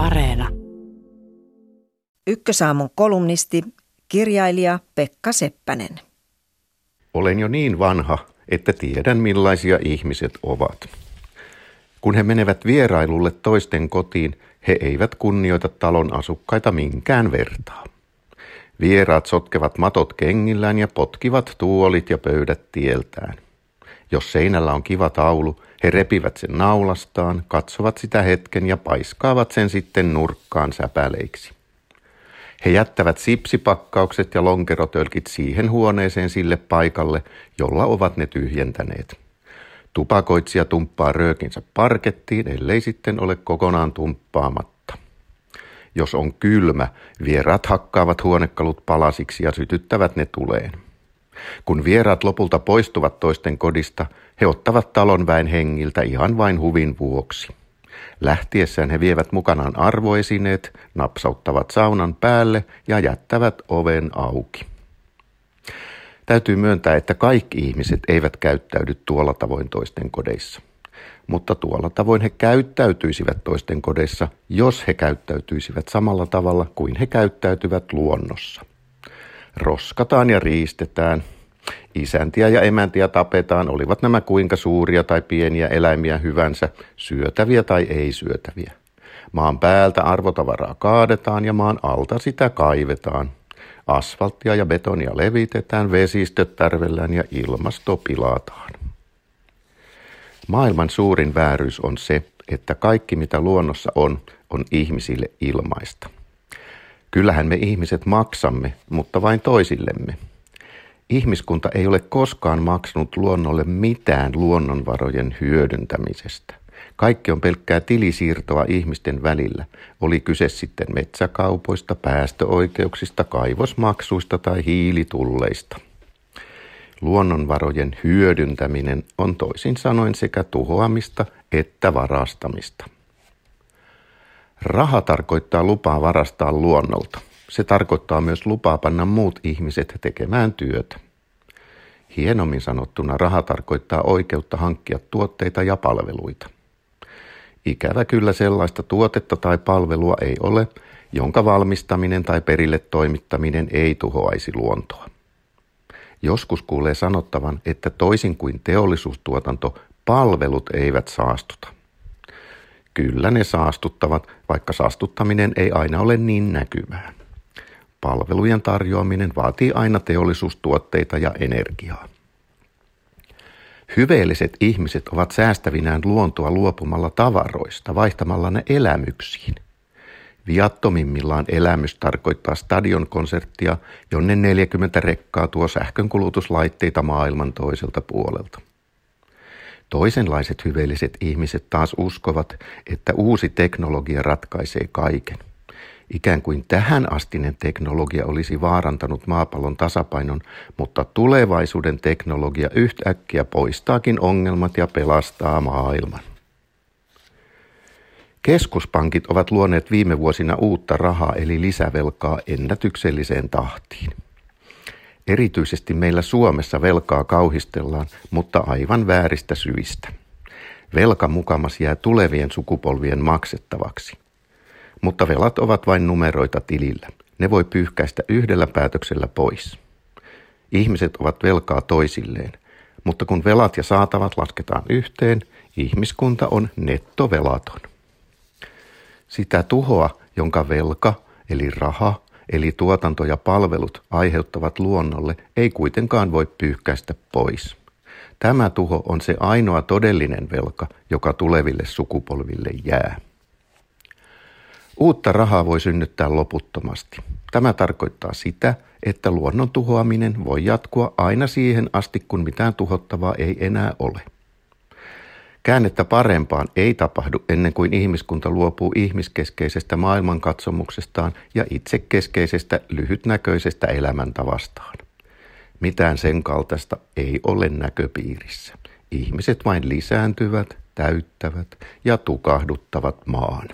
Areena. Ykkösaamun kolumnisti, kirjailija Pekka Seppänen. Olen jo niin vanha, että tiedän millaisia ihmiset ovat. Kun he menevät vierailulle toisten kotiin, he eivät kunnioita talon asukkaita minkään vertaa. Vieraat sotkevat matot kengillään ja potkivat tuolit ja pöydät tieltään. Jos seinällä on kiva taulu, he repivät sen naulastaan, katsovat sitä hetken ja paiskaavat sen sitten nurkkaan säpäleiksi. He jättävät sipsipakkaukset ja lonkerotölkit siihen huoneeseen sille paikalle, jolla ovat ne tyhjentäneet. Tupakoitsija tumppaa röökinsä parkettiin, ellei sitten ole kokonaan tumppaamatta. Jos on kylmä, vieraat hakkaavat huonekalut palasiksi ja sytyttävät ne tuleen. Kun vieraat lopulta poistuvat toisten kodista, he ottavat talon väen hengiltä ihan vain huvin vuoksi. Lähtiessään he vievät mukanaan arvoesineet, napsauttavat saunan päälle ja jättävät oven auki. Täytyy myöntää, että kaikki ihmiset eivät käyttäydy tuolla tavoin toisten kodeissa. Mutta tuolla tavoin he käyttäytyisivät toisten kodeissa, jos he käyttäytyisivät samalla tavalla kuin he käyttäytyvät luonnossa. Roskataan ja riistetään, Isäntiä ja emäntiä tapetaan, olivat nämä kuinka suuria tai pieniä eläimiä hyvänsä, syötäviä tai ei syötäviä. Maan päältä arvotavaraa kaadetaan ja maan alta sitä kaivetaan. Asfalttia ja betonia levitetään, vesistöt tärvellään ja ilmasto pilataan. Maailman suurin vääryys on se, että kaikki mitä luonnossa on, on ihmisille ilmaista. Kyllähän me ihmiset maksamme, mutta vain toisillemme – Ihmiskunta ei ole koskaan maksanut luonnolle mitään luonnonvarojen hyödyntämisestä. Kaikki on pelkkää tilisiirtoa ihmisten välillä, oli kyse sitten metsäkaupoista, päästöoikeuksista, kaivosmaksuista tai hiilitulleista. Luonnonvarojen hyödyntäminen on toisin sanoen sekä tuhoamista että varastamista. Raha tarkoittaa lupaa varastaa luonnolta. Se tarkoittaa myös lupaa panna muut ihmiset tekemään työtä. Hienommin sanottuna raha tarkoittaa oikeutta hankkia tuotteita ja palveluita. Ikävä kyllä sellaista tuotetta tai palvelua ei ole, jonka valmistaminen tai perille toimittaminen ei tuhoaisi luontoa. Joskus kuulee sanottavan, että toisin kuin teollisuustuotanto, palvelut eivät saastuta. Kyllä ne saastuttavat, vaikka saastuttaminen ei aina ole niin näkyvää. Palvelujen tarjoaminen vaatii aina teollisuustuotteita ja energiaa. Hyveelliset ihmiset ovat säästävinään luontoa luopumalla tavaroista, vaihtamalla ne elämyksiin. Viattomimmillaan elämys tarkoittaa stadionkonserttia, jonne 40 rekkaa tuo sähkönkulutuslaitteita maailman toiselta puolelta. Toisenlaiset hyveelliset ihmiset taas uskovat, että uusi teknologia ratkaisee kaiken. Ikään kuin tähän astinen teknologia olisi vaarantanut maapallon tasapainon, mutta tulevaisuuden teknologia yhtäkkiä poistaakin ongelmat ja pelastaa maailman. Keskuspankit ovat luoneet viime vuosina uutta rahaa eli lisävelkaa ennätykselliseen tahtiin. Erityisesti meillä Suomessa velkaa kauhistellaan, mutta aivan vääristä syistä. Velka mukamas jää tulevien sukupolvien maksettavaksi – mutta velat ovat vain numeroita tilillä. Ne voi pyyhkäistä yhdellä päätöksellä pois. Ihmiset ovat velkaa toisilleen, mutta kun velat ja saatavat lasketaan yhteen, ihmiskunta on nettovelaton. Sitä tuhoa, jonka velka, eli raha, eli tuotanto ja palvelut aiheuttavat luonnolle, ei kuitenkaan voi pyyhkäistä pois. Tämä tuho on se ainoa todellinen velka, joka tuleville sukupolville jää. Uutta rahaa voi synnyttää loputtomasti. Tämä tarkoittaa sitä, että luonnon tuhoaminen voi jatkua aina siihen asti, kun mitään tuhottavaa ei enää ole. Käännettä parempaan ei tapahdu ennen kuin ihmiskunta luopuu ihmiskeskeisestä maailmankatsomuksestaan ja itsekeskeisestä lyhytnäköisestä elämäntavastaan. Mitään sen kaltaista ei ole näköpiirissä. Ihmiset vain lisääntyvät, täyttävät ja tukahduttavat maan.